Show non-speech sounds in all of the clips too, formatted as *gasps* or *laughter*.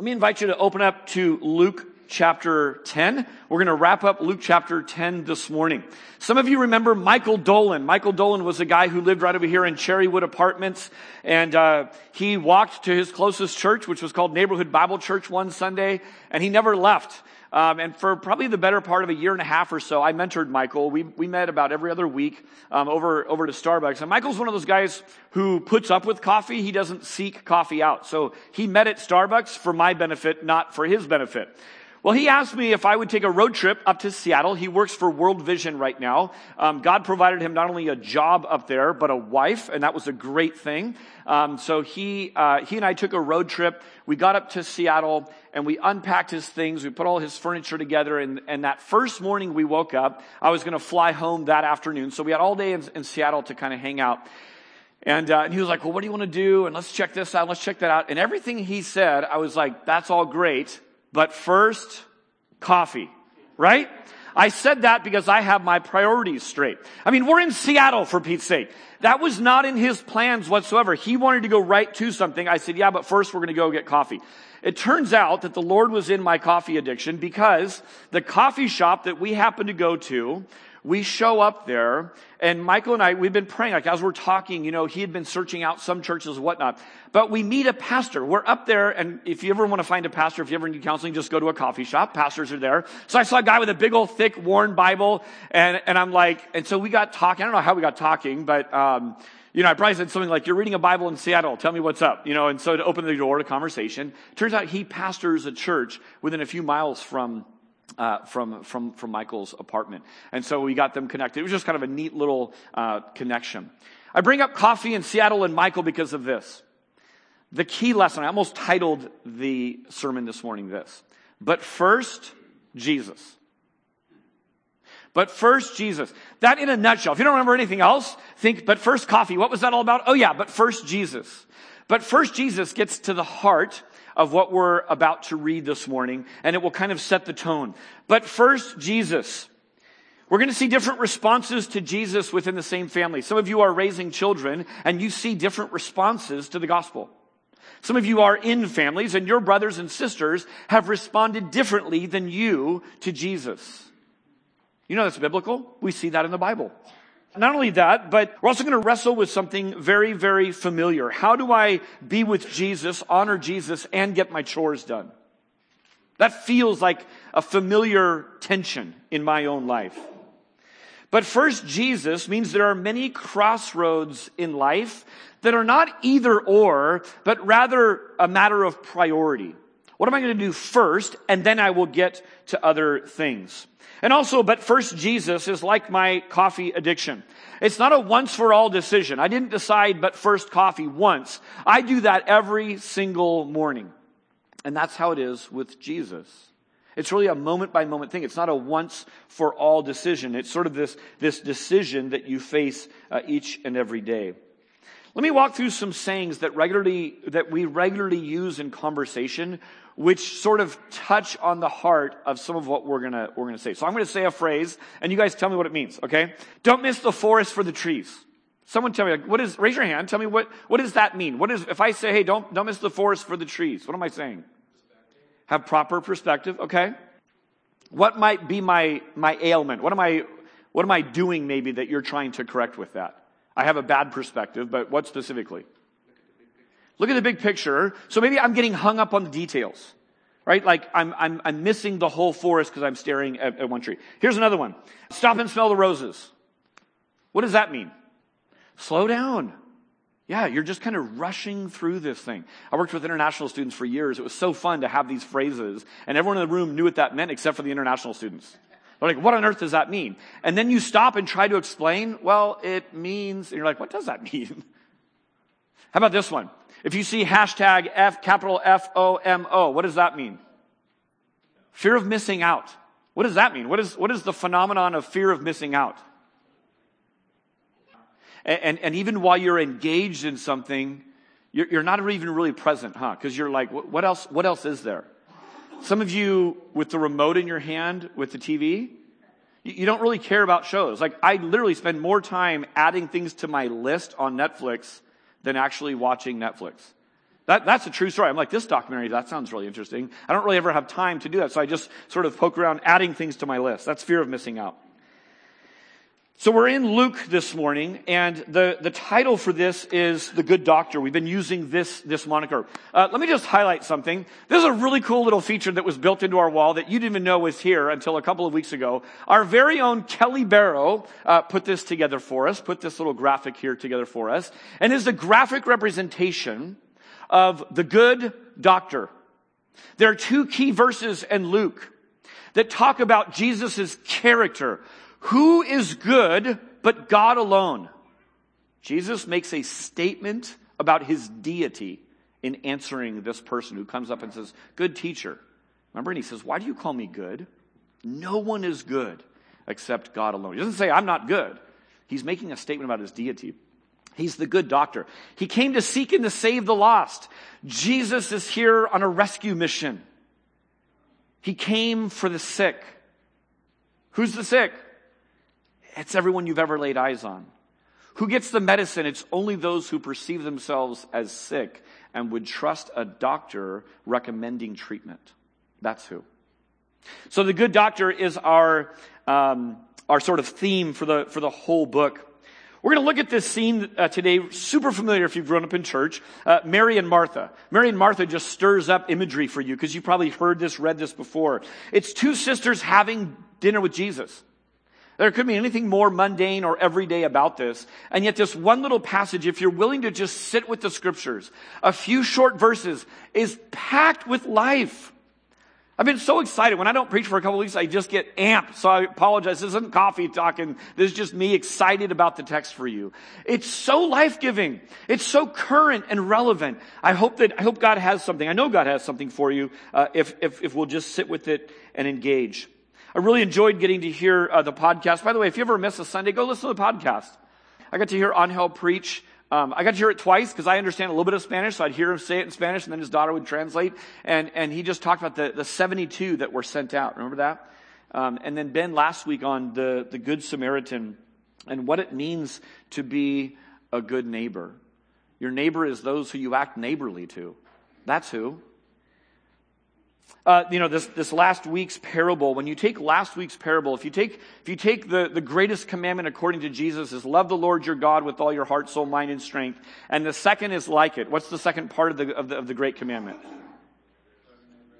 Let me invite you to open up to Luke chapter 10. We're going to wrap up Luke chapter 10 this morning. Some of you remember Michael Dolan. Michael Dolan was a guy who lived right over here in Cherrywood Apartments, and uh, he walked to his closest church, which was called Neighborhood Bible Church, one Sunday, and he never left. Um, and for probably the better part of a year and a half or so, I mentored Michael. We, we met about every other week um, over, over to Starbucks. And Michael's one of those guys who puts up with coffee. He doesn't seek coffee out. So he met at Starbucks for my benefit, not for his benefit. Well, he asked me if I would take a road trip up to Seattle. He works for World Vision right now. Um, God provided him not only a job up there, but a wife, and that was a great thing. Um, so he, uh, he and I took a road trip. We got up to Seattle and we unpacked his things. We put all his furniture together. And, and that first morning we woke up, I was going to fly home that afternoon. So we had all day in, in Seattle to kind of hang out. And, uh, and, he was like, well, what do you want to do? And let's check this out. Let's check that out. And everything he said, I was like, that's all great. But first, coffee, right? I said that because I have my priorities straight. I mean, we're in Seattle for Pete's sake. That was not in his plans whatsoever. He wanted to go right to something. I said, yeah, but first we're going to go get coffee. It turns out that the Lord was in my coffee addiction because the coffee shop that we happened to go to we show up there and Michael and I, we've been praying, like as we're talking, you know, he had been searching out some churches and whatnot, but we meet a pastor. We're up there and if you ever want to find a pastor, if you ever need counseling, just go to a coffee shop. Pastors are there. So I saw a guy with a big old thick worn Bible and, and I'm like, and so we got talking. I don't know how we got talking, but, um, you know, I probably said something like, you're reading a Bible in Seattle. Tell me what's up. You know, and so to open the door to conversation, turns out he pastors a church within a few miles from uh, from, from, from Michael's apartment. And so we got them connected. It was just kind of a neat little uh, connection. I bring up coffee in Seattle and Michael because of this. The key lesson, I almost titled the sermon this morning this. But first, Jesus. But first, Jesus. That in a nutshell. If you don't remember anything else, think, but first coffee. What was that all about? Oh yeah, but first Jesus. But first Jesus gets to the heart of what we're about to read this morning, and it will kind of set the tone. But first, Jesus. We're going to see different responses to Jesus within the same family. Some of you are raising children, and you see different responses to the gospel. Some of you are in families, and your brothers and sisters have responded differently than you to Jesus. You know that's biblical. We see that in the Bible. Not only that, but we're also going to wrestle with something very, very familiar. How do I be with Jesus, honor Jesus, and get my chores done? That feels like a familiar tension in my own life. But first, Jesus means there are many crossroads in life that are not either or, but rather a matter of priority. What am I going to do first? And then I will get to other things. And also, but first Jesus is like my coffee addiction. It's not a once for all decision. I didn't decide but first coffee once. I do that every single morning. And that's how it is with Jesus. It's really a moment by moment thing. It's not a once for all decision. It's sort of this, this decision that you face uh, each and every day. Let me walk through some sayings that regularly, that we regularly use in conversation which sort of touch on the heart of some of what we're gonna, we're gonna say. So I'm gonna say a phrase, and you guys tell me what it means, okay? Don't miss the forest for the trees. Someone tell me, like, what is, raise your hand, tell me what, what does that mean? What is, if I say, hey, don't, don't miss the forest for the trees, what am I saying? Have proper perspective, okay? What might be my, my ailment? What am I, what am I doing maybe that you're trying to correct with that? I have a bad perspective, but what specifically? Look at the big picture. So maybe I'm getting hung up on the details, right? Like I'm, I'm, I'm missing the whole forest because I'm staring at, at one tree. Here's another one. Stop and smell the roses. What does that mean? Slow down. Yeah, you're just kind of rushing through this thing. I worked with international students for years. It was so fun to have these phrases, and everyone in the room knew what that meant except for the international students. They're like, what on earth does that mean? And then you stop and try to explain, well, it means, and you're like, what does that mean? *laughs* How about this one? If you see hashtag F, capital F-O-M-O, what does that mean? Fear of missing out. What does that mean? What is, what is the phenomenon of fear of missing out? And, and, and even while you're engaged in something, you're, you're not even really present, huh? Because you're like, what else, what else is there? Some of you with the remote in your hand with the TV, you don't really care about shows. Like I literally spend more time adding things to my list on Netflix than actually watching Netflix. That, that's a true story. I'm like, this documentary, that sounds really interesting. I don't really ever have time to do that. So I just sort of poke around adding things to my list. That's fear of missing out. So we're in Luke this morning, and the, the title for this is The Good Doctor. We've been using this, this moniker. Uh, let me just highlight something. This is a really cool little feature that was built into our wall that you didn't even know was here until a couple of weeks ago. Our very own Kelly Barrow uh, put this together for us, put this little graphic here together for us, and is a graphic representation of the Good Doctor. There are two key verses in Luke that talk about Jesus' character, who is good but God alone? Jesus makes a statement about his deity in answering this person who comes up and says, Good teacher. Remember? And he says, Why do you call me good? No one is good except God alone. He doesn't say, I'm not good. He's making a statement about his deity. He's the good doctor. He came to seek and to save the lost. Jesus is here on a rescue mission. He came for the sick. Who's the sick? It's everyone you've ever laid eyes on. Who gets the medicine? It's only those who perceive themselves as sick and would trust a doctor recommending treatment. That's who. So the good doctor is our, um, our sort of theme for the, for the whole book. We're going to look at this scene uh, today, super familiar if you've grown up in church. Uh, Mary and Martha. Mary and Martha just stirs up imagery for you because you probably heard this, read this before. It's two sisters having dinner with Jesus. There could be anything more mundane or everyday about this. And yet this one little passage, if you're willing to just sit with the scriptures, a few short verses is packed with life. I've been so excited. When I don't preach for a couple weeks, I just get amped. So I apologize. This isn't coffee talking. This is just me excited about the text for you. It's so life-giving. It's so current and relevant. I hope that, I hope God has something. I know God has something for you, uh, if, if, if we'll just sit with it and engage. I really enjoyed getting to hear uh, the podcast. By the way, if you ever miss a Sunday, go listen to the podcast. I got to hear Angel preach. Um, I got to hear it twice because I understand a little bit of Spanish, so I'd hear him say it in Spanish, and then his daughter would translate. And and he just talked about the the 72 that were sent out. Remember that? Um, and then Ben last week on the the Good Samaritan and what it means to be a good neighbor. Your neighbor is those who you act neighborly to. That's who. Uh, you know, this, this last week's parable, when you take last week's parable, if you take, if you take the, the greatest commandment according to Jesus is love the Lord your God with all your heart, soul, mind, and strength. And the second is like it. What's the second part of the, of the, of the great commandment?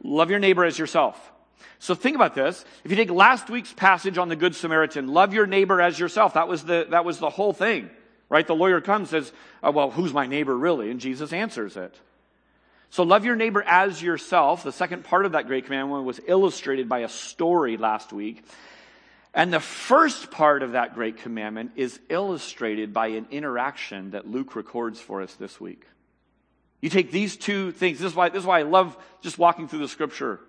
Love your neighbor as yourself. So think about this. If you take last week's passage on the Good Samaritan, love your neighbor as yourself. That was the, that was the whole thing, right? The lawyer comes says, oh, well, who's my neighbor really? And Jesus answers it. So love your neighbor as yourself. The second part of that great commandment was illustrated by a story last week. And the first part of that great commandment is illustrated by an interaction that Luke records for us this week. You take these two things. This is why, this is why I love just walking through the scripture.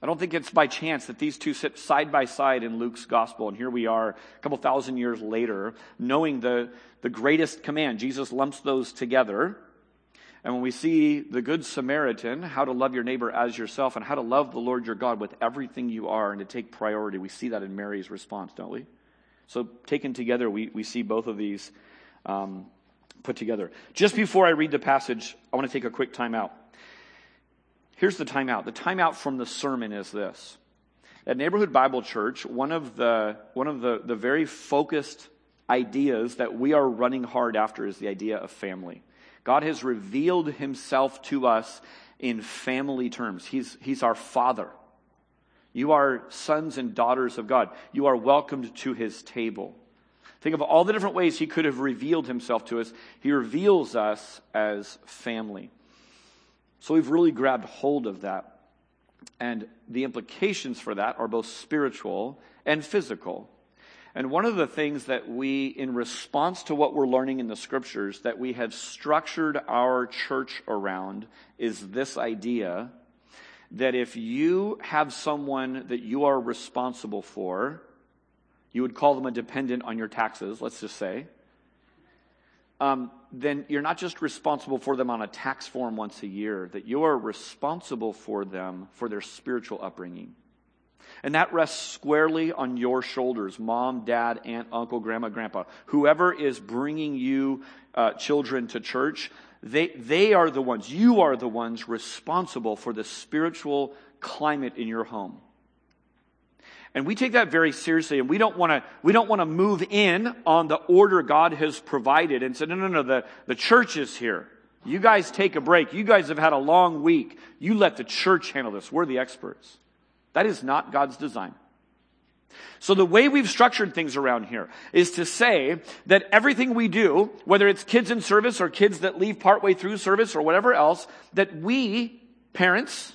I don't think it's by chance that these two sit side by side in Luke's gospel. And here we are a couple thousand years later, knowing the, the greatest command. Jesus lumps those together. And when we see the Good Samaritan, how to love your neighbor as yourself, and how to love the Lord your God with everything you are and to take priority, we see that in Mary's response, don't we? So, taken together, we, we see both of these um, put together. Just before I read the passage, I want to take a quick timeout. Here's the timeout. The timeout from the sermon is this. At Neighborhood Bible Church, one of the, one of the, the very focused ideas that we are running hard after is the idea of family. God has revealed himself to us in family terms. He's, he's our father. You are sons and daughters of God. You are welcomed to his table. Think of all the different ways he could have revealed himself to us. He reveals us as family. So we've really grabbed hold of that. And the implications for that are both spiritual and physical. And one of the things that we, in response to what we're learning in the scriptures, that we have structured our church around is this idea that if you have someone that you are responsible for, you would call them a dependent on your taxes, let's just say, um, then you're not just responsible for them on a tax form once a year, that you are responsible for them for their spiritual upbringing. And that rests squarely on your shoulders mom, dad, aunt, uncle, grandma, grandpa. Whoever is bringing you uh, children to church, they, they are the ones, you are the ones responsible for the spiritual climate in your home. And we take that very seriously and we don't want to, we don't want to move in on the order God has provided and say, no, no, no, the, the church is here. You guys take a break. You guys have had a long week. You let the church handle this. We're the experts. That is not God's design. So the way we've structured things around here is to say that everything we do, whether it's kids in service or kids that leave partway through service or whatever else, that we, parents,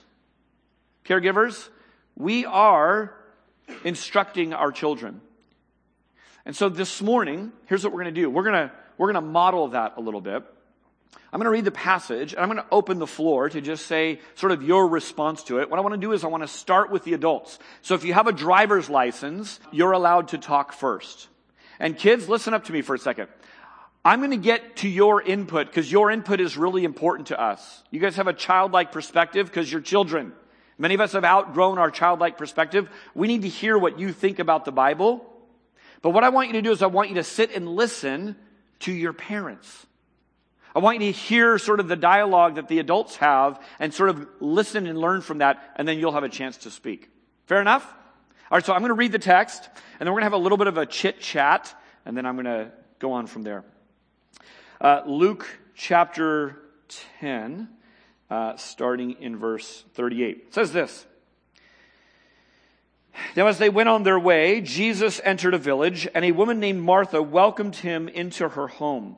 caregivers, we are instructing our children. And so this morning, here's what we're going to do. We're going to, we're going to model that a little bit. I'm going to read the passage and I'm going to open the floor to just say sort of your response to it. What I want to do is I want to start with the adults. So if you have a driver's license, you're allowed to talk first. And kids, listen up to me for a second. I'm going to get to your input because your input is really important to us. You guys have a childlike perspective because you're children. Many of us have outgrown our childlike perspective. We need to hear what you think about the Bible. But what I want you to do is I want you to sit and listen to your parents. I want you to hear sort of the dialogue that the adults have and sort of listen and learn from that, and then you'll have a chance to speak. Fair enough? All right, so I'm going to read the text, and then we're going to have a little bit of a chit chat, and then I'm going to go on from there. Uh, Luke chapter 10 uh, starting in verse 38. It says this. Now, as they went on their way, Jesus entered a village, and a woman named Martha welcomed him into her home.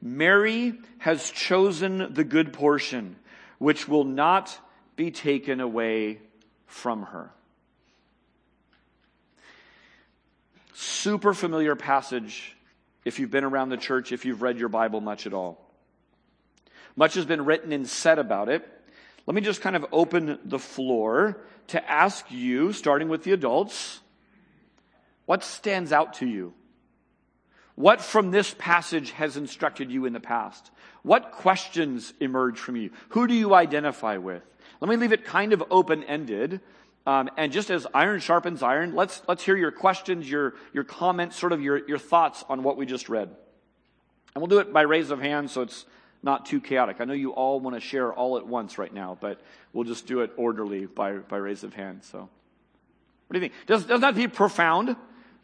Mary has chosen the good portion, which will not be taken away from her. Super familiar passage if you've been around the church, if you've read your Bible much at all. Much has been written and said about it. Let me just kind of open the floor to ask you, starting with the adults, what stands out to you? What from this passage has instructed you in the past? What questions emerge from you? Who do you identify with? Let me leave it kind of open ended. Um, and just as iron sharpens iron, let's, let's hear your questions, your, your comments, sort of your, your thoughts on what we just read. And we'll do it by raise of hands so it's not too chaotic. I know you all want to share all at once right now, but we'll just do it orderly by, by raise of hands. So, what do you think? Does, doesn't have be profound,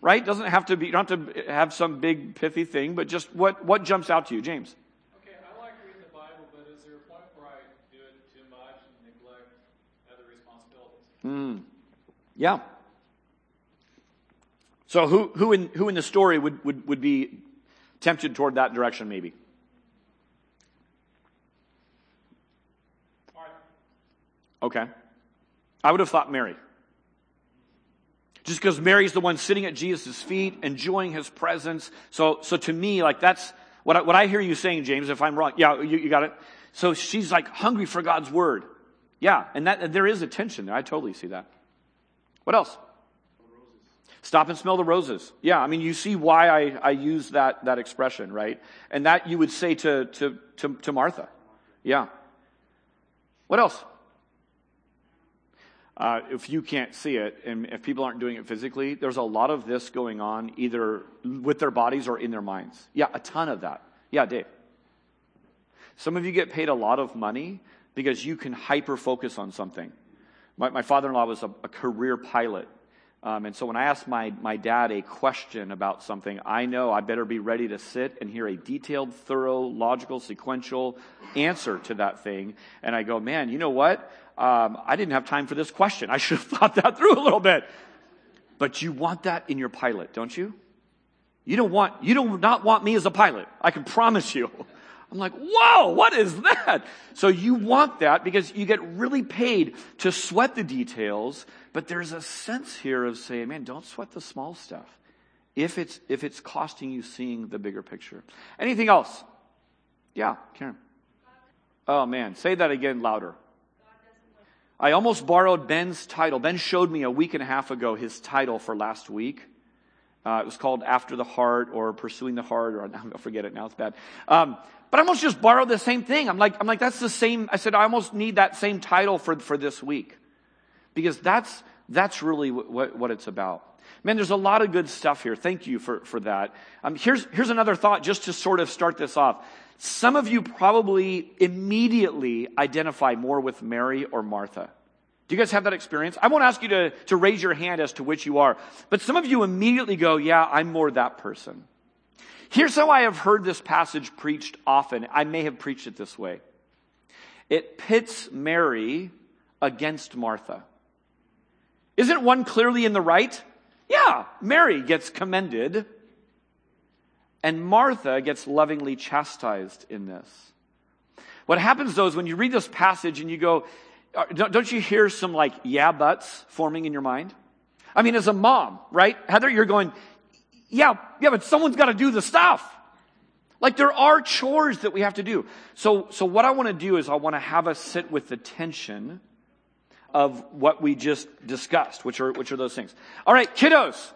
right? Doesn't have to be, you don't have to have some big pithy thing, but just what, what jumps out to you, James? Okay, I like reading the Bible, but is there a point where I do it too much and neglect other responsibilities? Mm. Yeah. So who, who in, who in the story would, would, would be tempted toward that direction maybe? Okay. I would have thought Mary. Just because Mary's the one sitting at Jesus' feet, enjoying his presence. So, so to me, like that's what I, what I hear you saying, James, if I'm wrong. Yeah, you, you got it. So she's like hungry for God's word. Yeah, and that there is a tension there. I totally see that. What else? Stop and smell the roses. Yeah, I mean, you see why I, I use that, that expression, right? And that you would say to, to, to, to Martha. Yeah. What else? Uh, if you can't see it, and if people aren't doing it physically, there's a lot of this going on either with their bodies or in their minds. Yeah, a ton of that. Yeah, Dave. Some of you get paid a lot of money because you can hyper focus on something. My, my father in law was a, a, career pilot. Um, and so when I ask my, my dad a question about something, I know I better be ready to sit and hear a detailed, thorough, logical, sequential answer to that thing. And I go, man, you know what? um, I didn't have time for this question. I *laughs* should have thought that through a little bit. But you want that in your pilot, don't you? You don't want, you do not not want me as a pilot. I can promise you. *laughs* I'm like, whoa, what is that? So you want that because you get really paid to sweat the details, but there's a sense here of saying, man, don't sweat the small stuff. If it's, if it's costing you seeing the bigger picture. Anything else? Yeah, Karen. Oh man, say that again louder. I almost borrowed Ben's title. Ben showed me a week and a half ago his title for last week. Uh, it was called After the Heart or Pursuing the Heart, or I *laughs* forget it now, it's bad. Um, but I almost just borrowed the same thing. I'm like, I'm like, that's the same. I said, I almost need that same title for, for this week. Because that's, that's really what, what it's about. Man, there's a lot of good stuff here. Thank you for, for that. Um, here's, here's another thought just to sort of start this off. Some of you probably immediately identify more with Mary or Martha. Do you guys have that experience? I won't ask you to, to raise your hand as to which you are, but some of you immediately go, yeah, I'm more that person. Here's how I have heard this passage preached often. I may have preached it this way. It pits Mary against Martha. Isn't one clearly in the right? Yeah, Mary gets commended, and Martha gets lovingly chastised in this. What happens though is when you read this passage and you go, don't you hear some like yeah buts forming in your mind? I mean, as a mom, right? Heather, you're going, yeah, yeah, but someone's got to do the stuff. Like there are chores that we have to do. So, so what I want to do is I want to have us sit with the tension of what we just discussed, which are, which are those things. All right, kiddos,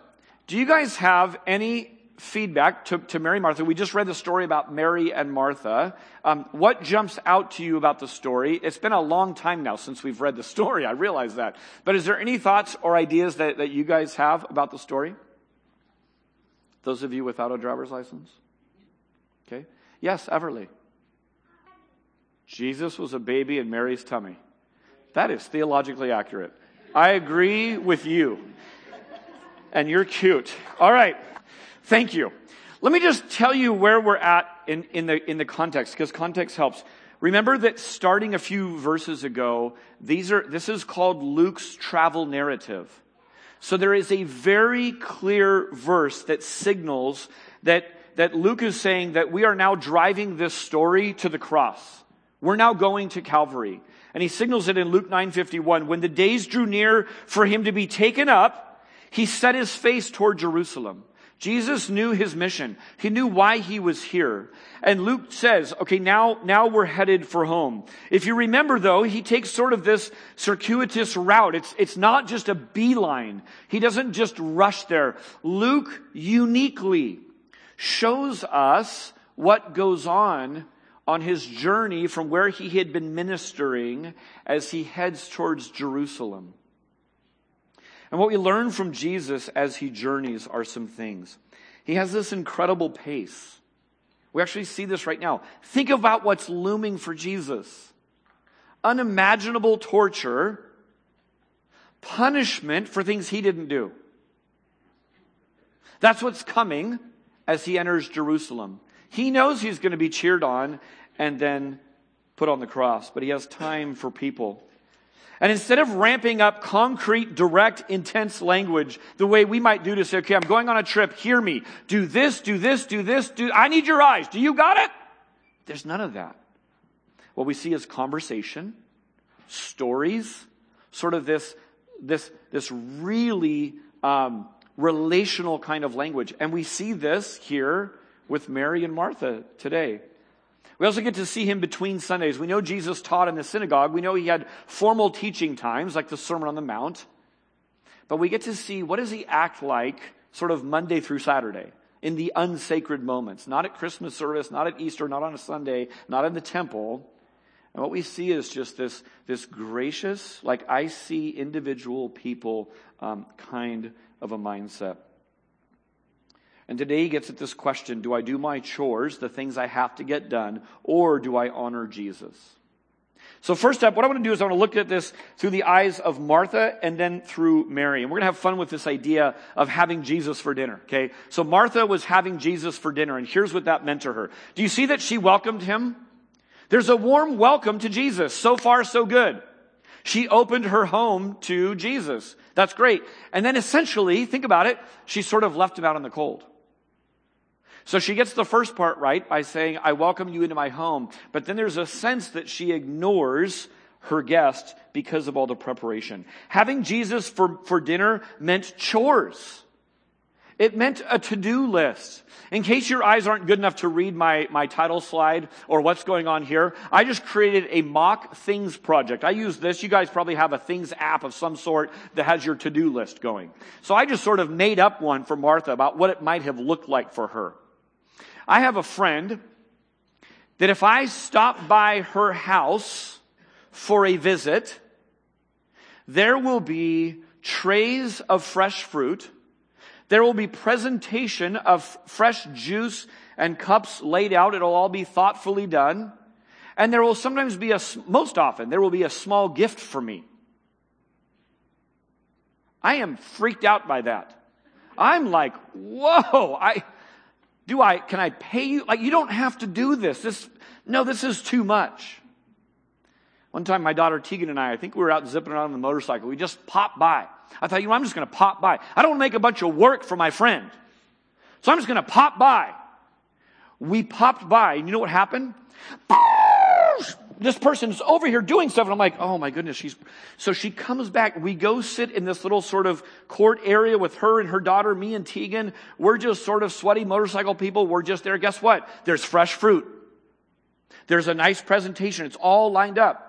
do you guys have any feedback to, to Mary Martha. We just read the story about Mary and Martha. Um, what jumps out to you about the story? It's been a long time now since we've read the story. I realize that. But is there any thoughts or ideas that, that you guys have about the story? Those of you without a driver's license? Okay. Yes, Everly. Jesus was a baby in Mary's tummy. That is theologically accurate. I agree with you. And you're cute. All right. Thank you. Let me just tell you where we're at in, in the, in the context, because context helps. Remember that starting a few verses ago, these are, this is called Luke's travel narrative. So there is a very clear verse that signals that, that Luke is saying that we are now driving this story to the cross. We're now going to Calvary. And he signals it in Luke 9:51. When the days drew near for him to be taken up, he set his face toward Jerusalem. Jesus knew his mission. He knew why he was here. And Luke says, okay, now, now we're headed for home. If you remember though, he takes sort of this circuitous route. It's, it's not just a beeline. He doesn't just rush there. Luke uniquely shows us what goes on on his journey from where he had been ministering as he heads towards Jerusalem. And what we learn from Jesus as he journeys are some things. He has this incredible pace. We actually see this right now. Think about what's looming for Jesus. Unimaginable torture, punishment for things he didn't do. That's what's coming as he enters Jerusalem. He knows he's going to be cheered on and then put on the cross, but he has time for people. And instead of ramping up concrete, direct, intense language the way we might do to say, okay, I'm going on a trip, hear me. Do this, do this, do this, do, I need your eyes. Do you got it? There's none of that. What we see is conversation, stories, sort of this, this, this really, um, relational kind of language. And we see this here with Mary and Martha today. We also get to see him between Sundays. We know Jesus taught in the synagogue. We know he had formal teaching times, like the Sermon on the Mount. But we get to see what does he act like sort of Monday through Saturday in the unsacred moments. Not at Christmas service, not at Easter, not on a Sunday, not in the temple. And what we see is just this, this gracious, like I see individual people um, kind of a mindset. And today he gets at this question do I do my chores, the things I have to get done, or do I honor Jesus? So, first up, what I want to do is I want to look at this through the eyes of Martha and then through Mary. And we're going to have fun with this idea of having Jesus for dinner, okay? So, Martha was having Jesus for dinner, and here's what that meant to her. Do you see that she welcomed him? There's a warm welcome to Jesus. So far, so good. She opened her home to Jesus. That's great. And then essentially, think about it, she sort of left him out in the cold. So she gets the first part right by saying, I welcome you into my home. But then there's a sense that she ignores her guest because of all the preparation. Having Jesus for, for dinner meant chores. It meant a to-do list. In case your eyes aren't good enough to read my, my title slide or what's going on here, I just created a mock things project. I use this. You guys probably have a things app of some sort that has your to-do list going. So I just sort of made up one for Martha about what it might have looked like for her. I have a friend that if I stop by her house for a visit, there will be trays of fresh fruit there will be presentation of fresh juice and cups laid out. It'll all be thoughtfully done. And there will sometimes be a, most often, there will be a small gift for me. I am freaked out by that. I'm like, whoa, I, do I, can I pay you? Like, you don't have to do this. This, no, this is too much. One time, my daughter Tegan and I, I think we were out zipping around on the motorcycle. We just popped by. I thought, you know, I'm just going to pop by. I don't make a bunch of work for my friend. So I'm just going to pop by. We popped by, and you know what happened? This person's over here doing stuff, and I'm like, oh my goodness, she's. So she comes back. We go sit in this little sort of court area with her and her daughter, me and Tegan. We're just sort of sweaty motorcycle people. We're just there. Guess what? There's fresh fruit. There's a nice presentation. It's all lined up.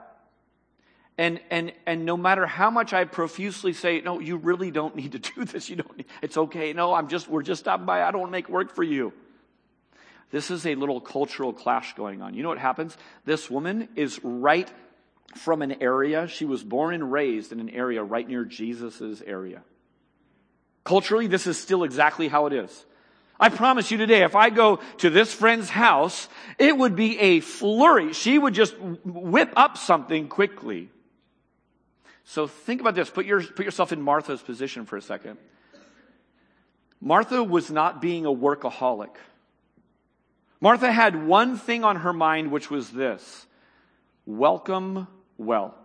And, and, and no matter how much I profusely say, no, you really don't need to *laughs* do this. You don't need, it's okay. No, I'm just, we're just stopping by. I don't want to make work for you. This is a little cultural clash going on. You know what happens? This woman is right from an area. She was born and raised in an area right near Jesus' area. Culturally, this is still exactly how it is. I promise you today, if I go to this friend's house, it would be a flurry. She would just whip up something quickly. So think about this. Put, your, put yourself in Martha's position for a second. Martha was not being a workaholic. Martha had one thing on her mind, which was this welcome well.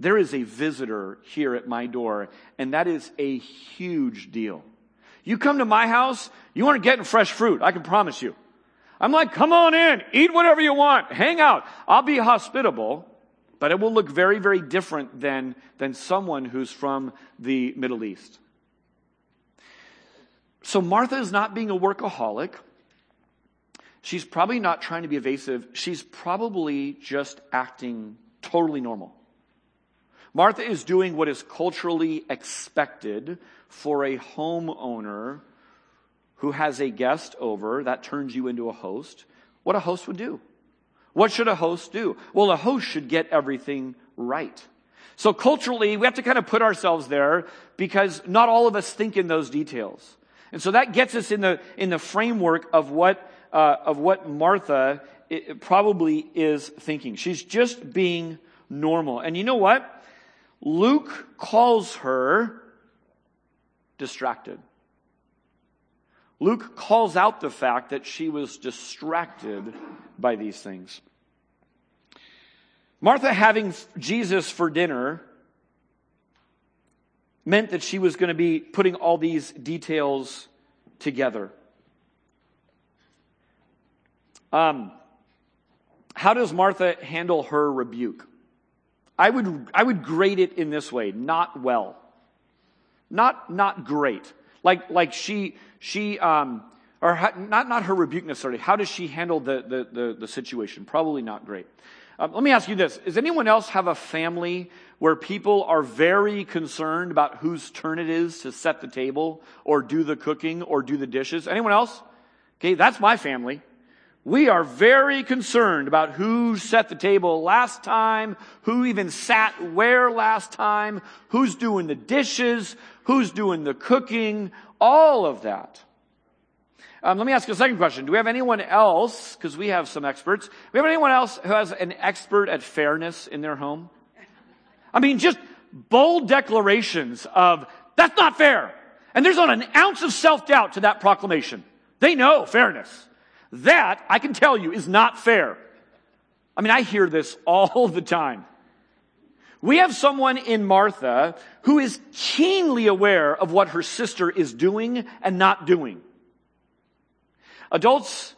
There is a visitor here at my door, and that is a huge deal. You come to my house, you aren't getting fresh fruit, I can promise you. I'm like, come on in, eat whatever you want, hang out. I'll be hospitable. But it will look very, very different than, than someone who's from the Middle East. So Martha is not being a workaholic. She's probably not trying to be evasive. She's probably just acting totally normal. Martha is doing what is culturally expected for a homeowner who has a guest over that turns you into a host. What a host would do. What should a host do? Well, a host should get everything right. So culturally, we have to kind of put ourselves there because not all of us think in those details. And so that gets us in the, in the framework of what, uh, of what Martha probably is thinking. She's just being normal. And you know what? Luke calls her distracted. Luke calls out the fact that she was distracted by these things. Martha having Jesus for dinner meant that she was going to be putting all these details together. Um, how does Martha handle her rebuke? I would, I would grade it in this way, not well. Not, not great. Like, like she, she, um, or not, not her rebuke necessarily. How does she handle the, the, the, the situation? Probably not great. Um, let me ask you this. Does anyone else have a family where people are very concerned about whose turn it is to set the table or do the cooking or do the dishes? Anyone else? Okay, that's my family. We are very concerned about who set the table last time, who even sat where last time, who's doing the dishes, who's doing the cooking, all of that. Um, let me ask a second question. Do we have anyone else, because we have some experts, do we have anyone else who has an expert at fairness in their home? I mean, just bold declarations of, that's not fair. And there's not an ounce of self-doubt to that proclamation. They know fairness. That, I can tell you, is not fair. I mean, I hear this *laughs* all the time. We have someone in Martha who is keenly aware of what her sister is doing and not doing. Adults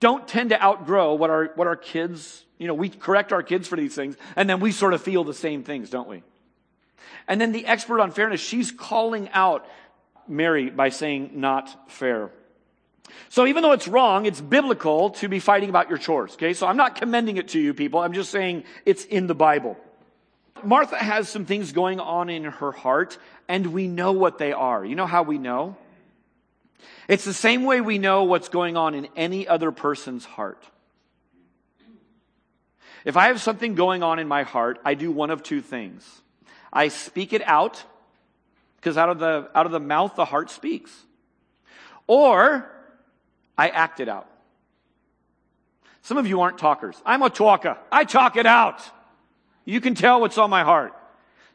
don't tend to outgrow what our, what our kids, you know, we correct our kids for these things, and then we sort of feel the same things, don't we? And then the expert on fairness, she's calling out Mary by saying not fair. So even though it's wrong, it's biblical to be fighting about your chores. Okay. So I'm not commending it to you people. I'm just saying it's in the Bible. Martha has some things going on in her heart and we know what they are. You know how we know? It's the same way we know what's going on in any other person's heart. If I have something going on in my heart, I do one of two things. I speak it out, because out of the, out of the mouth, the heart speaks. Or I act it out. Some of you aren't talkers. I'm a talker. I talk it out. You can tell what's on my heart.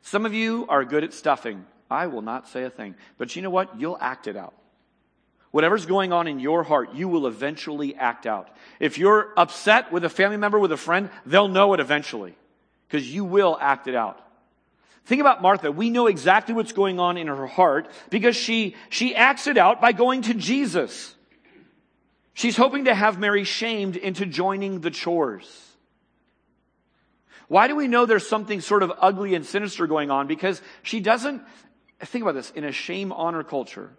Some of you are good at stuffing. I will not say a thing. But you know what? You'll act it out. Whatever's going on in your heart, you will eventually act out. If you're upset with a family member, with a friend, they'll know it eventually. Because you will act it out. Think about Martha. We know exactly what's going on in her heart because she, she acts it out by going to Jesus. She's hoping to have Mary shamed into joining the chores. Why do we know there's something sort of ugly and sinister going on? Because she doesn't, think about this, in a shame honor culture,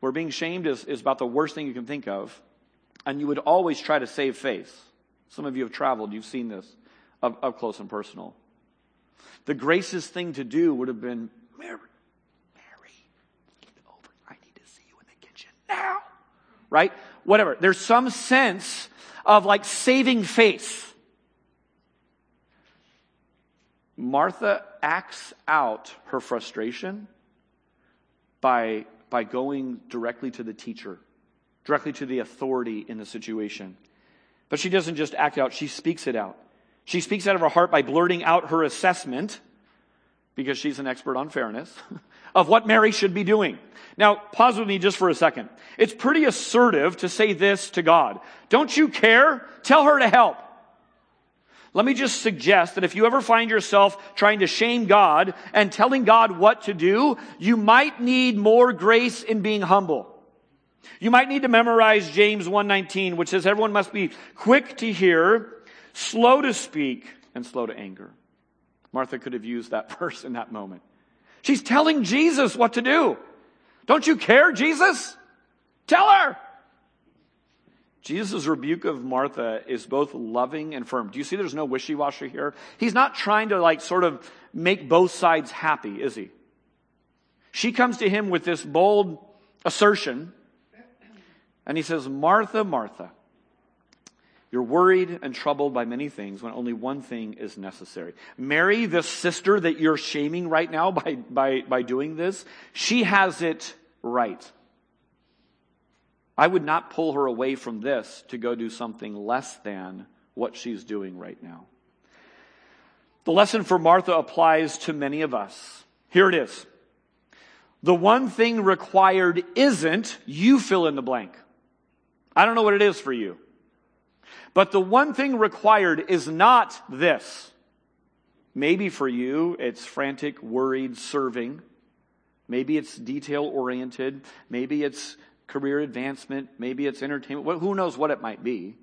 where being shamed is, is about the worst thing you can think of, and you would always try to save face. Some of you have traveled, you've seen this up, up close and personal. The gracious thing to do would have been, Mary, Mary, get over. I need to see you in the kitchen now. Right? Whatever. There's some sense of like saving face. Martha acts out her frustration by, by going directly to the teacher, directly to the authority in the situation. But she doesn't just act out, she speaks it out. She speaks out of her heart by blurting out her assessment, because she's an expert on fairness, *laughs* of what Mary should be doing. Now, pause with me just for a second. It's pretty assertive to say this to God. Don't you care? Tell her to help. Let me just suggest that if you ever find yourself trying to shame God and telling God what to do, you might need more grace in being humble. You might need to memorize James 1:19, which says everyone must be quick to hear, slow to speak, and slow to anger. Martha could have used that *laughs* verse in that moment. She's telling Jesus what to do. Don't you care, Jesus? Tell her. Jesus' rebuke of Martha is both loving and firm. Do you see there's no wishy-washy here? He's not trying to like sort of make both sides happy, is he? She comes to him with this bold assertion, and he says, Martha, Martha, you're worried and troubled by many things when only one thing is necessary. Mary, this sister that you're shaming right now by, by, by doing this, she has it right. I would not pull her away from this to go do something less than what she's doing right now. The lesson for Martha applies to many of us. Here it is. The one thing required isn't you fill in the blank. I don't know what it is for you. But the one thing required is not this. Maybe for you, it's frantic, worried serving. Maybe it's detail oriented. Maybe it's career advancement, maybe it's entertainment, who knows what it might be.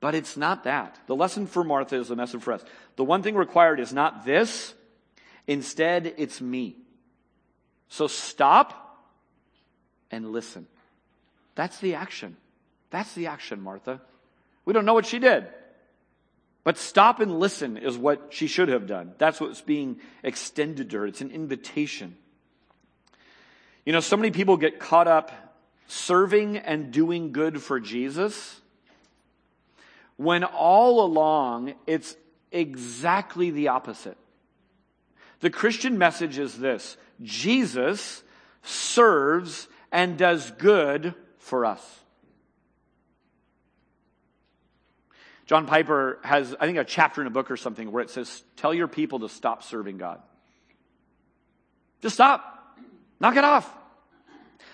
But it's not that. The lesson for Martha is the lesson for us. The one thing required is not this, instead, it's me. So stop and listen. That's the action. That's the action, Martha. We don't know what she did. But stop and listen is what she should have done. That's what's being extended to her. It's an invitation. You know, so many people get caught up serving and doing good for Jesus, when all along it's exactly the opposite. The Christian message is this Jesus serves and does good for us. John Piper has, I think, a chapter in a book or something where it says, Tell your people to stop serving God. Just stop. Knock it off.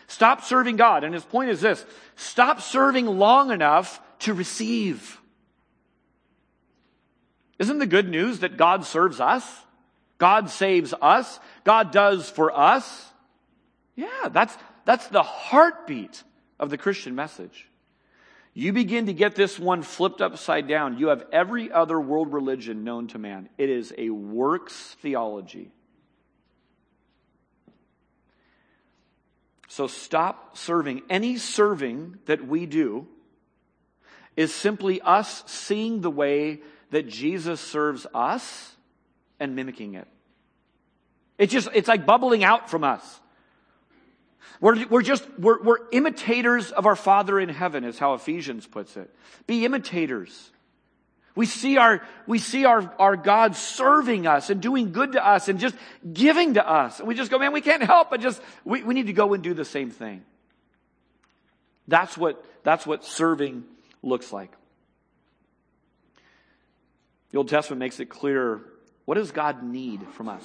Stop serving God. And his point is this stop serving long enough to receive. Isn't the good news that God serves us? God saves us. God does for us. Yeah, that's, that's the heartbeat of the Christian message. You begin to get this one flipped upside down. You have every other world religion known to man. It is a works theology. So stop serving. Any serving that we do is simply us seeing the way that Jesus serves us and mimicking it. It's just, it's like bubbling out from us. We're, we're just, we're, we're imitators of our Father in heaven, is how Ephesians puts it. Be imitators. We see our, we see our, our God serving us and doing good to us and just giving to us. And we just go, man, we can't help but just, we, we need to go and do the same thing. That's what, that's what serving looks like. The Old Testament makes it clear what does God need from us?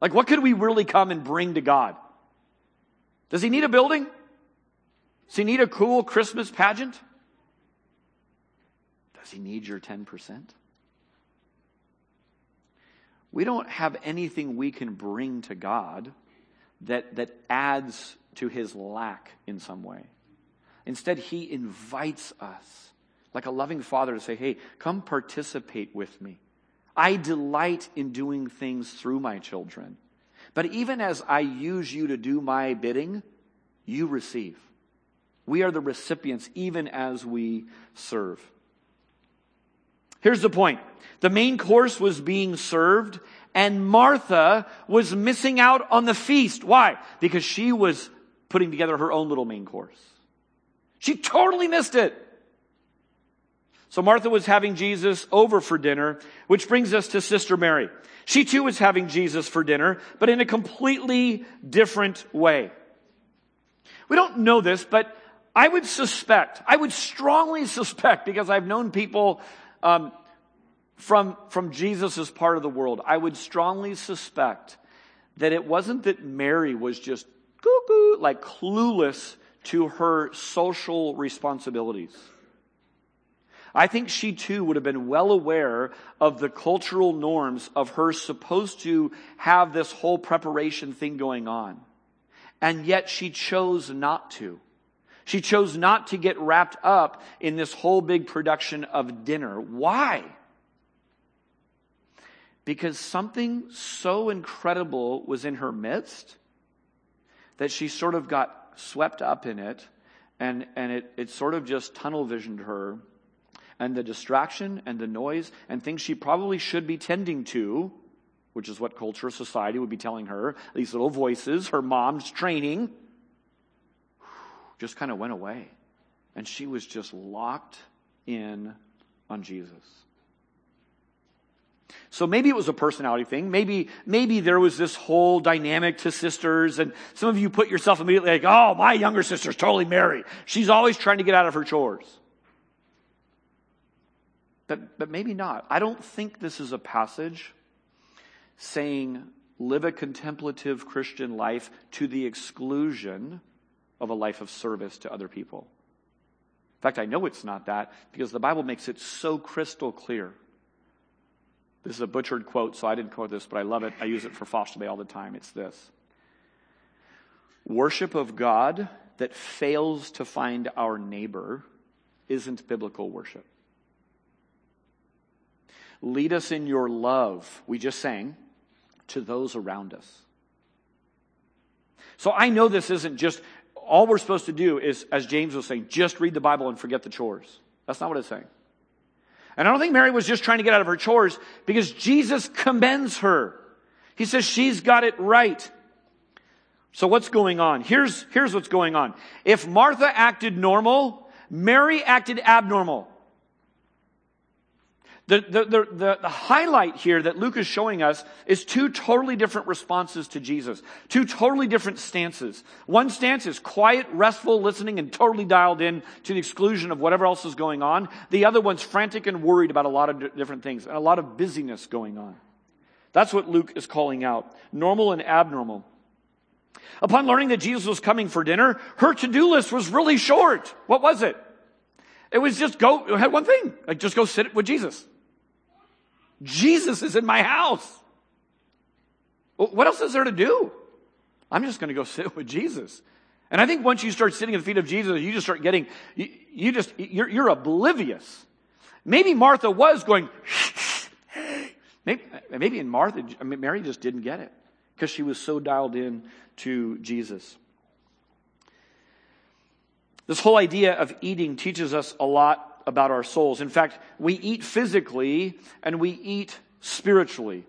Like, what could we really come and bring to God? Does he need a building? Does he need a cool Christmas pageant? Does he need your 10%? We don't have anything we can bring to God that, that adds to his lack in some way. Instead, he invites us, like a loving father, to say, Hey, come participate with me. I delight in doing things through my children. But even as I use you to do my bidding, you receive. We are the recipients even as we serve. Here's the point. The main course was being served and Martha was missing out on the feast. Why? Because she was putting together her own little main course. She totally missed it. So Martha was having Jesus over for dinner, which brings us to Sister Mary. She too was having Jesus for dinner, but in a completely different way. We don't know this, but I would suspect, I would strongly suspect, because I've known people um, from, from Jesus' part of the world, I would strongly suspect that it wasn't that Mary was just cuckoo, like clueless to her social responsibilities. I think she too would have been well aware of the cultural norms of her supposed to have this whole preparation thing going on. And yet she chose not to. She chose not to get wrapped up in this whole big production of dinner. Why? Because something so incredible was in her midst that she sort of got swept up in it, and, and it, it sort of just tunnel visioned her. And the distraction and the noise and things she probably should be tending to, which is what culture, society would be telling her, these little voices, her mom's training, just kind of went away. And she was just locked in on Jesus. So maybe it was a personality thing. Maybe, maybe there was this whole dynamic to sisters and some of you put yourself immediately like, oh, my younger sister's totally Mary. She's always trying to get out of her chores. But, but maybe not. I don't think this is a passage saying live a contemplative Christian life to the exclusion of a life of service to other people. In fact, I know it's not that because the Bible makes it so crystal clear this is a butchered quote, so I didn't quote this, but I love it. I use it for Foster Bay all the time. It's this Worship of God that fails to find our neighbor isn't biblical worship. Lead us in your love, we just sang, to those around us. So I know this isn't just all we're supposed to do is, as James was saying, just read the Bible and forget the chores. That's not what it's saying. And I don't think Mary was just trying to get out of her chores because Jesus commends her. He says she's got it right. So what's going on? Here's, here's what's going on. If Martha acted normal, Mary acted abnormal. The, the, the, the, highlight here that Luke is showing us is two totally different responses to Jesus. Two totally different stances. One stance is quiet, restful, listening, and totally dialed in to the exclusion of whatever else is going on. The other one's frantic and worried about a lot of different things and a lot of busyness going on. That's what Luke is calling out. Normal and abnormal. Upon learning that Jesus was coming for dinner, her to-do list was really short. What was it? It was just go, had one thing, like just go sit with Jesus. Jesus is in my house. What else is there to do? I'm just going to go *laughs* sit with Jesus. And I think once you start sitting at the feet of Jesus, you just start getting, you, you just, you're, you're oblivious. Maybe Martha was going, *gasps* maybe, maybe in Martha, Mary just didn't get it because she was so dialed in to Jesus. This whole idea of eating teaches us a lot about our souls. In fact, we eat physically and we eat spiritually.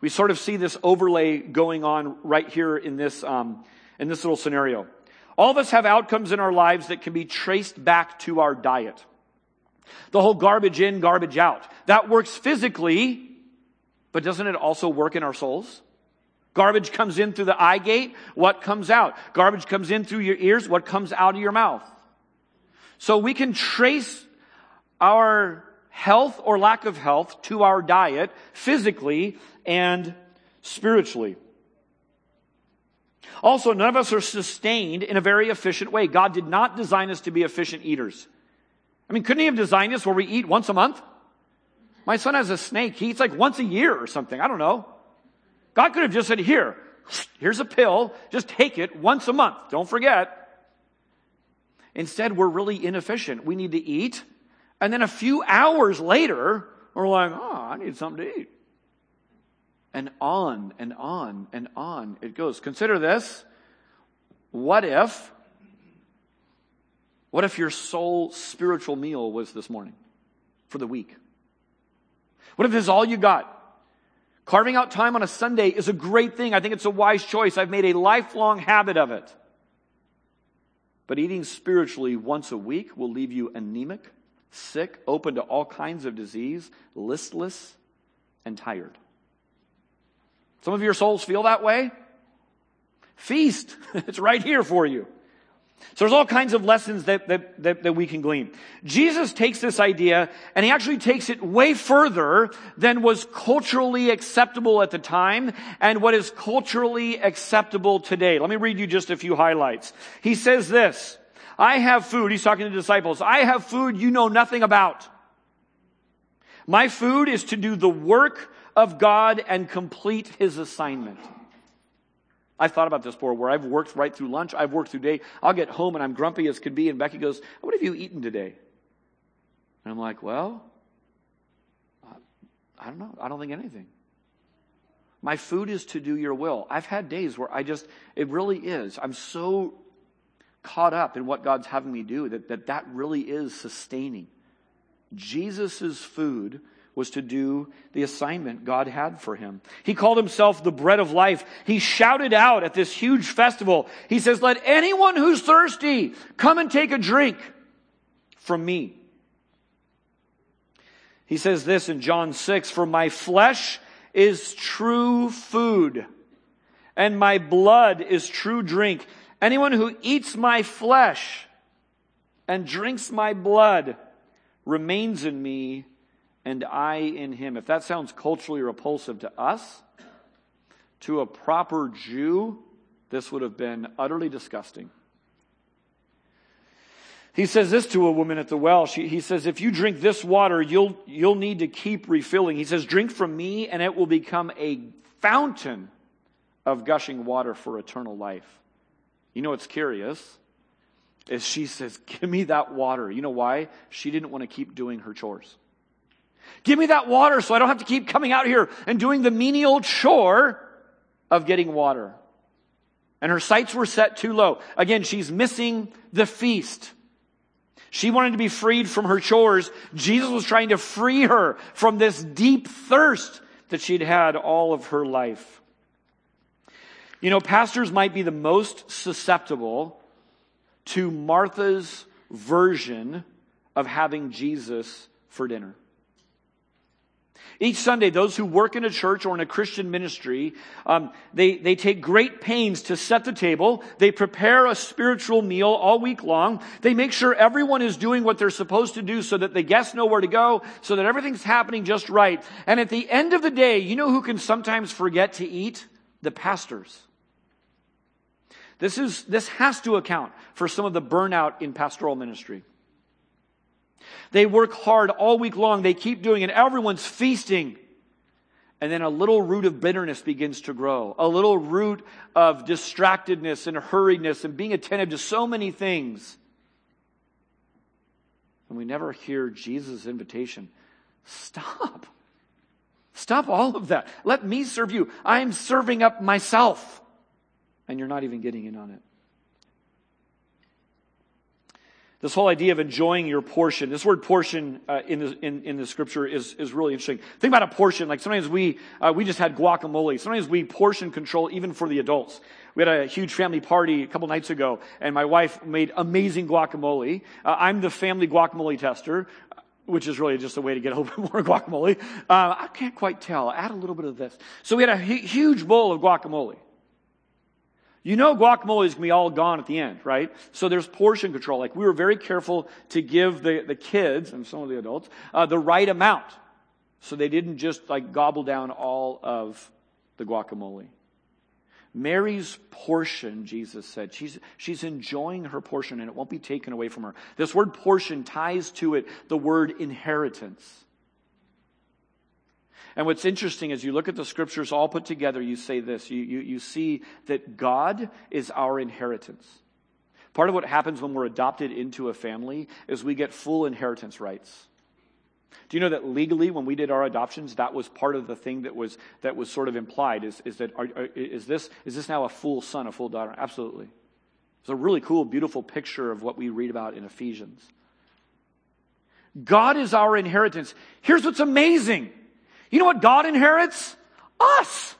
We sort of see this overlay going on right here in this, um, in this little scenario. All of us have outcomes in our lives that can be traced back to our diet. The whole garbage in, garbage out. That works physically, but doesn't it also work in our souls? Garbage comes in through the eye gate, what comes out? Garbage comes in through your ears, what comes out of your mouth? So we can trace our health or lack of health to our diet physically and spiritually. Also, none of us are sustained in a very efficient way. God did not design us to be efficient eaters. I mean, couldn't He have designed us where we eat once a month? My son has a snake. He eats like once a year or something. I don't know. God could have just said, here, here's a pill, just take it once a month. Don't forget. Instead, we're really inefficient. We need to eat. And then a few hours later, we're like, oh, I need something to eat. And on and on and on it goes. Consider this. What if, what if your sole spiritual meal was this morning for the week? What if this is all you got? Carving out time on a Sunday is a great thing. I think it's a wise choice. I've made a lifelong habit of it. But eating spiritually once a week will leave you anemic, sick, open to all kinds of disease, listless, and tired. Some of your souls feel that way. Feast. *laughs* it's right here for you. So there's all kinds of lessons that, that, that, that, we can glean. Jesus takes this idea and he actually takes it way further than was culturally acceptable at the time and what is culturally acceptable today. Let me read you just a few highlights. He says this, I have food, he's talking to the disciples, I have food you know nothing about. My food is to do the work of God and complete his assignment. I've thought about this before where I've worked right through lunch, I've worked through day. I'll get home and I'm grumpy as can be, and Becky goes, What have you eaten today? And I'm like, Well, I don't know. I don't think anything. My food is to do your will. I've had days where I just, it really is. I'm so caught up in what God's having me do that that, that really is sustaining. Jesus' food was to do the assignment God had for him. He called himself the bread of life. He shouted out at this huge festival. He says, let anyone who's thirsty come and take a drink from me. He says this in John 6, for my flesh is true food and my blood is true drink. Anyone who eats my flesh and drinks my blood remains in me and I in him. If that sounds culturally repulsive to us, to a proper Jew, this would have been utterly disgusting. He says this to a woman at the well. She, he says, if you drink this water, you'll, you'll need to keep refilling. He says, drink from me and it will become a fountain of gushing water for eternal life. You know what's curious? Is she says, give me that water. You know why? She didn't want to keep doing her chores. Give me that water so I don't have to keep coming out here and doing the menial chore of getting water. And her sights were set too low. Again, she's missing the feast. She wanted to be freed from her chores. Jesus was trying to free her from this deep thirst that she'd had all of her life. You know, pastors might be the most susceptible to Martha's version of having Jesus for dinner. Each Sunday, those who work in a church or in a Christian ministry, um, they, they take great pains to set the table. They prepare a spiritual meal all week long. They make sure everyone is doing what they're supposed to do so that the guests know where to go, so that everything's happening just right. And at the end of the day, you know who can sometimes forget to eat? The pastors. This is, this has to account for some of the burnout in pastoral ministry. They work hard all week long. They keep doing it. Everyone's feasting. And then a little root of bitterness begins to grow. A little root of distractedness and hurriedness and being attentive to so many things. And we never hear Jesus' invitation. Stop. Stop all of that. Let me serve you. I am serving up myself. And you're not even getting in on it. This whole idea of enjoying your portion. This word portion uh, in, the, in, in the scripture is, is really interesting. Think about a portion. Like sometimes we, uh, we just had guacamole. Sometimes we portion control even for the adults. We had a huge family party a couple nights ago and my wife made amazing guacamole. Uh, I'm the family guacamole tester which is really just a way to get a little *laughs* bit more guacamole. Uh, I can't quite tell. Add a little bit of this. So we had a huge bowl of guacamole. You know guacamole is going to be all gone at the end, right? So there's portion control. Like we were very careful to give the, the kids and some of the adults uh, the right amount. So they didn't just like gobble down all of the guacamole. Mary's portion, Jesus said, she's, she's enjoying her portion and it won't be taken away from her. This word portion ties to it the word inheritance. And what's interesting is you look at the scriptures all put together, you say this. You, you, you see that God is our inheritance. Part of what happens when we're adopted into a family is we get full inheritance rights. Do you know that legally, when we did our adoptions, that was part of the thing that was that was sort of implied? Is, is that are, is this is this now a full son, a full daughter? Absolutely. It's a really cool, beautiful picture of what we read about in Ephesians. God is our inheritance. Here's what's amazing. You know what God inherits? Us.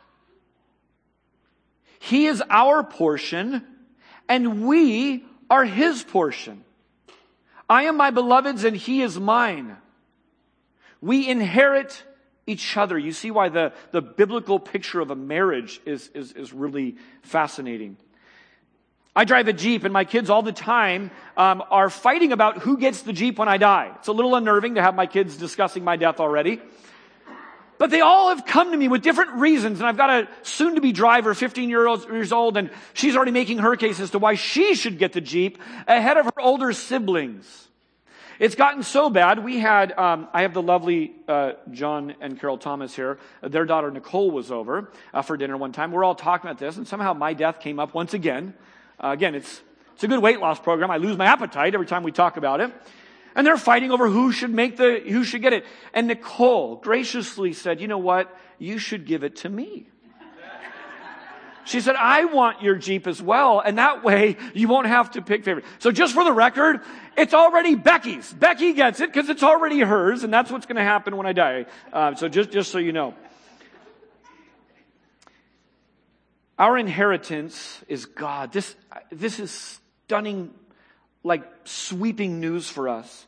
He is our portion and we are his portion. I am my beloved's and he is mine. We inherit each other. You see why the, the biblical picture of a marriage is, is, is really fascinating. I drive a Jeep and my kids all the time um, are fighting about who gets the Jeep when I die. It's a little unnerving to have my kids discussing my death already. But they all have come to me with different reasons. And I've got a soon to be driver, 15 years old, and she's already making her case as to why she should get the Jeep ahead of her older siblings. It's gotten so bad. We had, um, I have the lovely uh, John and Carol Thomas here. Their daughter Nicole was over uh, for dinner one time. We're all talking about this, and somehow my death came up once again. Uh, again, it's it's a good weight loss program. I lose my appetite every time we talk about it. And they're fighting over who should make the, who should get it. And Nicole graciously said, you know what? You should give it to me. She said, I want your Jeep as well, and that way you won't have to pick favorite. So just for the record, it's already Becky's. Becky gets it because it's already hers, and that's what's going to happen when I die. Uh, so just, just so you know. Our inheritance is God. This, this is stunning like sweeping news for us.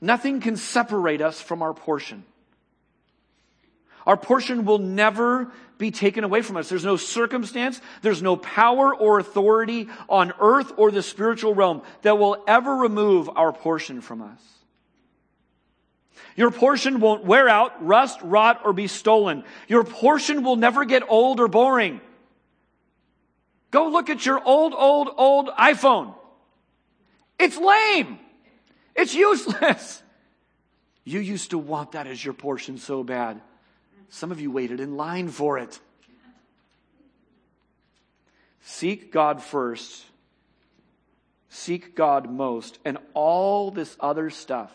Nothing can separate us from our portion. Our portion will never be taken away from us. There's no circumstance, there's no power or authority on earth or the spiritual realm that will ever remove our portion from us. Your portion won't wear out, rust, rot, or be stolen. Your portion will never get old or boring. Go look at your old, old, old iPhone. It's lame. It's useless. *laughs* You used to want that as your portion so bad. Some of you waited in line for it. Seek God first. Seek God most. And all this other stuff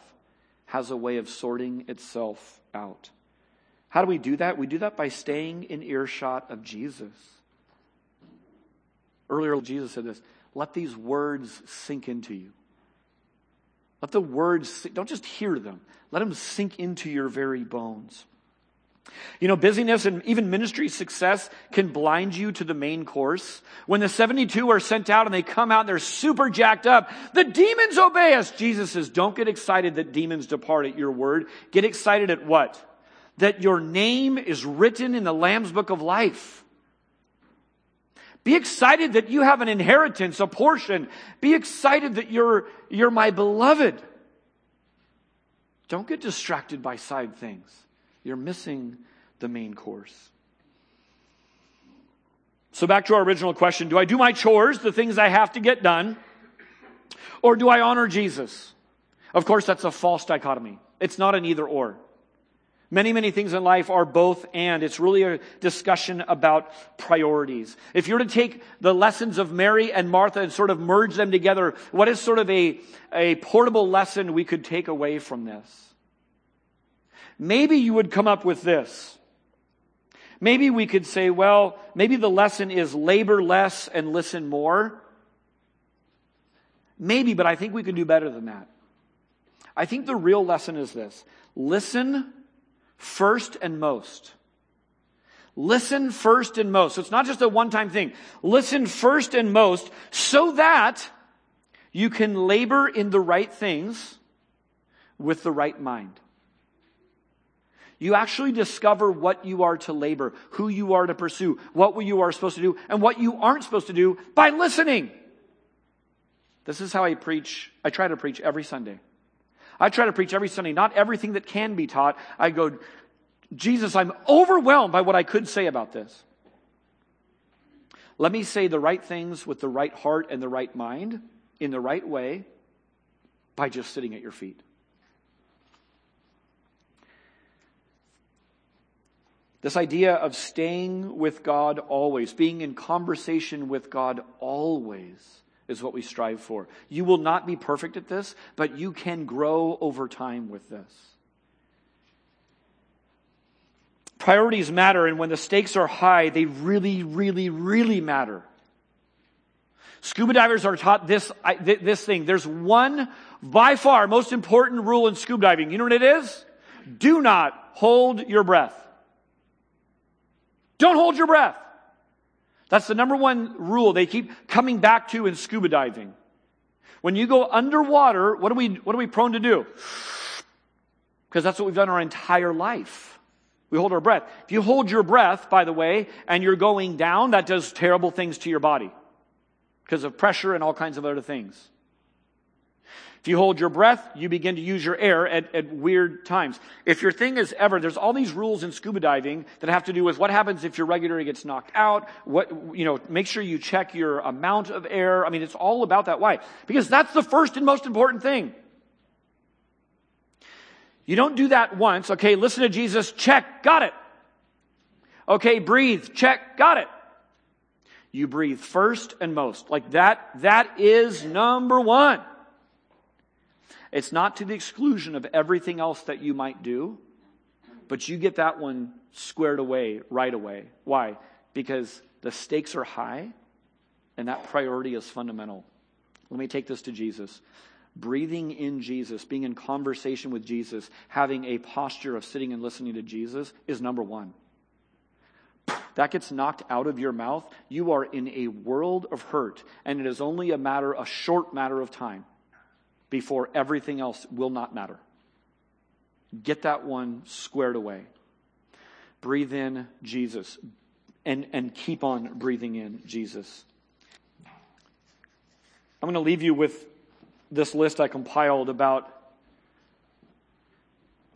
has a way of sorting itself out. How do we do that? We do that by staying in earshot of Jesus. Earlier, Jesus said this let these words sink into you. Let the words, don't just hear them, let them sink into your very bones. You know, busyness and even ministry success can blind you to the main course. When the 72 are sent out and they come out and they're super jacked up, the demons obey us. Jesus says, don't get excited that demons depart at your word. Get excited at what? That your name is written in the Lamb's book of life. Be excited that you have an inheritance, a portion. Be excited that you're, you're my beloved. Don't get distracted by side things. You're missing the main course. So back to our original question. Do I do my chores, the things I have to get done? Or do I honor Jesus? Of course, that's a false dichotomy. It's not an either or. Many, many things in life are both and. It's really a discussion about priorities. If you were to take the lessons of Mary and Martha and sort of merge them together, what is sort of a, a portable lesson we could take away from this? Maybe you would come up with this. Maybe we could say, well, maybe the lesson is labor less and listen more. Maybe, but I think we can do better than that. I think the real lesson is this listen first and most. Listen first and most. So it's not just a one time thing. Listen first and most so that you can labor in the right things with the right mind. You actually discover what you are to labor, who you are to pursue, what you are supposed to do, and what you aren't supposed to do by listening. This is how I preach. I try to preach every Sunday. I try to preach every Sunday, not everything that can be taught. I go, Jesus, I'm overwhelmed by what I could say about this. Let me say the right things with the right heart and the right mind in the right way by just sitting at your feet. This idea of staying with God always, being in conversation with God always, is what we strive for. You will not be perfect at this, but you can grow over time with this. Priorities matter, and when the stakes are high, they really, really, really matter. Scuba divers are taught this, this thing. There's one, by far, most important rule in scuba diving. You know what it is? Do not hold your breath. Don't hold your breath. That's the number one rule they keep coming back to in scuba diving. When you go underwater, what are we, what are we prone to do? Because that's what we've done our entire life. We hold our breath. If you hold your breath, by the way, and you're going down, that does terrible things to your body because of pressure and all kinds of other things. If you hold your breath, you begin to use your air at, at, weird times. If your thing is ever, there's all these rules in scuba diving that have to do with what happens if your regulator gets knocked out. What, you know, make sure you check your amount of air. I mean, it's all about that. Why? Because that's the first and most important thing. You don't do that once. Okay, listen to Jesus. Check. Got it. Okay, breathe. Check. Got it. You breathe first and most. Like that, that is number one. It's not to the exclusion of everything else that you might do, but you get that one squared away right away. Why? Because the stakes are high and that priority is fundamental. Let me take this to Jesus breathing in Jesus, being in conversation with Jesus, having a posture of sitting and listening to Jesus is number one. That gets knocked out of your mouth, you are in a world of hurt, and it is only a matter, a short matter of time before everything else will not matter. Get that one squared away. Breathe in Jesus and, and keep on breathing in Jesus. I'm going to leave you with this list I compiled about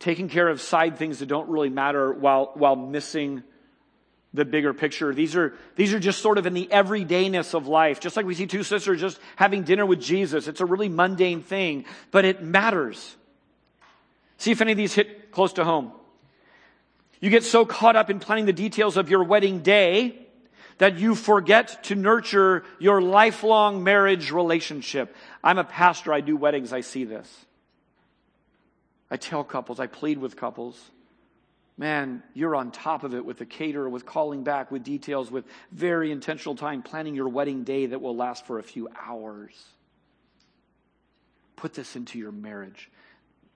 taking care of side things that don't really matter while, while missing the bigger picture. These are, these are just sort of in the everydayness of life. Just like we see two sisters just having dinner with Jesus. It's a really mundane thing, but it matters. See if any of these hit close to home. You get so caught up in planning the details of your wedding day that you forget to nurture your lifelong marriage relationship. I'm a pastor, I do weddings, I see this. I tell couples, I plead with couples. Man, you're on top of it with the caterer, with calling back, with details, with very intentional time, planning your wedding day that will last for a few hours. Put this into your marriage.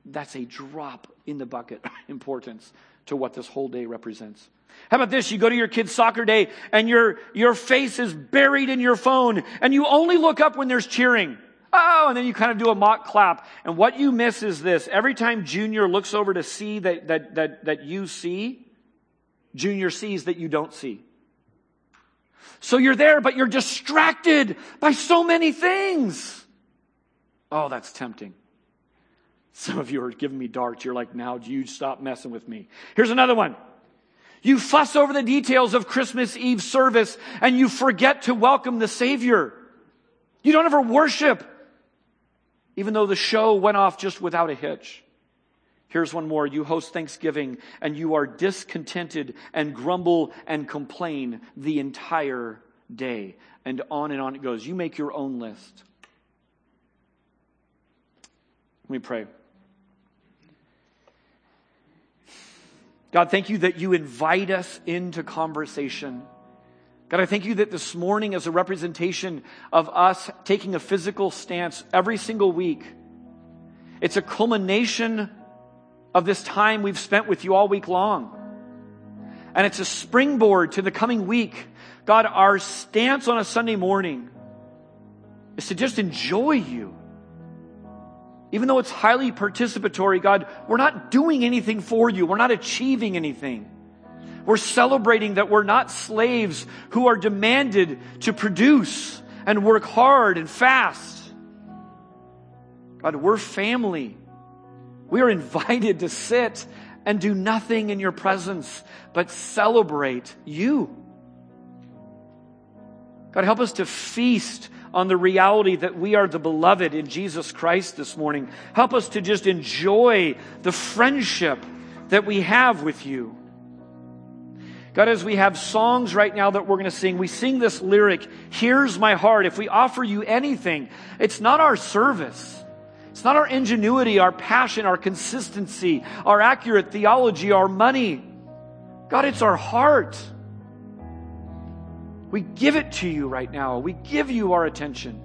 That's a drop in the bucket importance to what this whole day represents. How about this? You go to your kid's soccer day and your, your face is buried in your phone and you only look up when there's cheering. Oh, and then you kind of do a mock clap. And what you miss is this. Every time Junior looks over to see that, that, that, that you see, Junior sees that you don't see. So you're there, but you're distracted by so many things. Oh, that's tempting. Some of you are giving me darts. You're like, now you stop messing with me. Here's another one. You fuss over the details of Christmas Eve service and you forget to welcome the Savior. You don't ever worship, even though the show went off just without a hitch. Here's one more. You host Thanksgiving and you are discontented and grumble and complain the entire day. And on and on it goes. You make your own list. Let me pray. God, thank you that you invite us into conversation. God, I thank you that this morning is a representation of us taking a physical stance every single week. It's a culmination of this time we've spent with you all week long. And it's a springboard to the coming week. God, our stance on a Sunday morning is to just enjoy you. Even though it's highly participatory, God, we're not doing anything for you. We're not achieving anything. We're celebrating that we're not slaves who are demanded to produce and work hard and fast. God, we're family. We are invited to sit and do nothing in your presence but celebrate you. God, help us to feast on the reality that we are the beloved in Jesus Christ this morning. Help us to just enjoy the friendship that we have with you. God, as we have songs right now that we're going to sing, we sing this lyric, Here's my heart. If we offer you anything, it's not our service. It's not our ingenuity, our passion, our consistency, our accurate theology, our money. God, it's our heart. We give it to you right now. We give you our attention.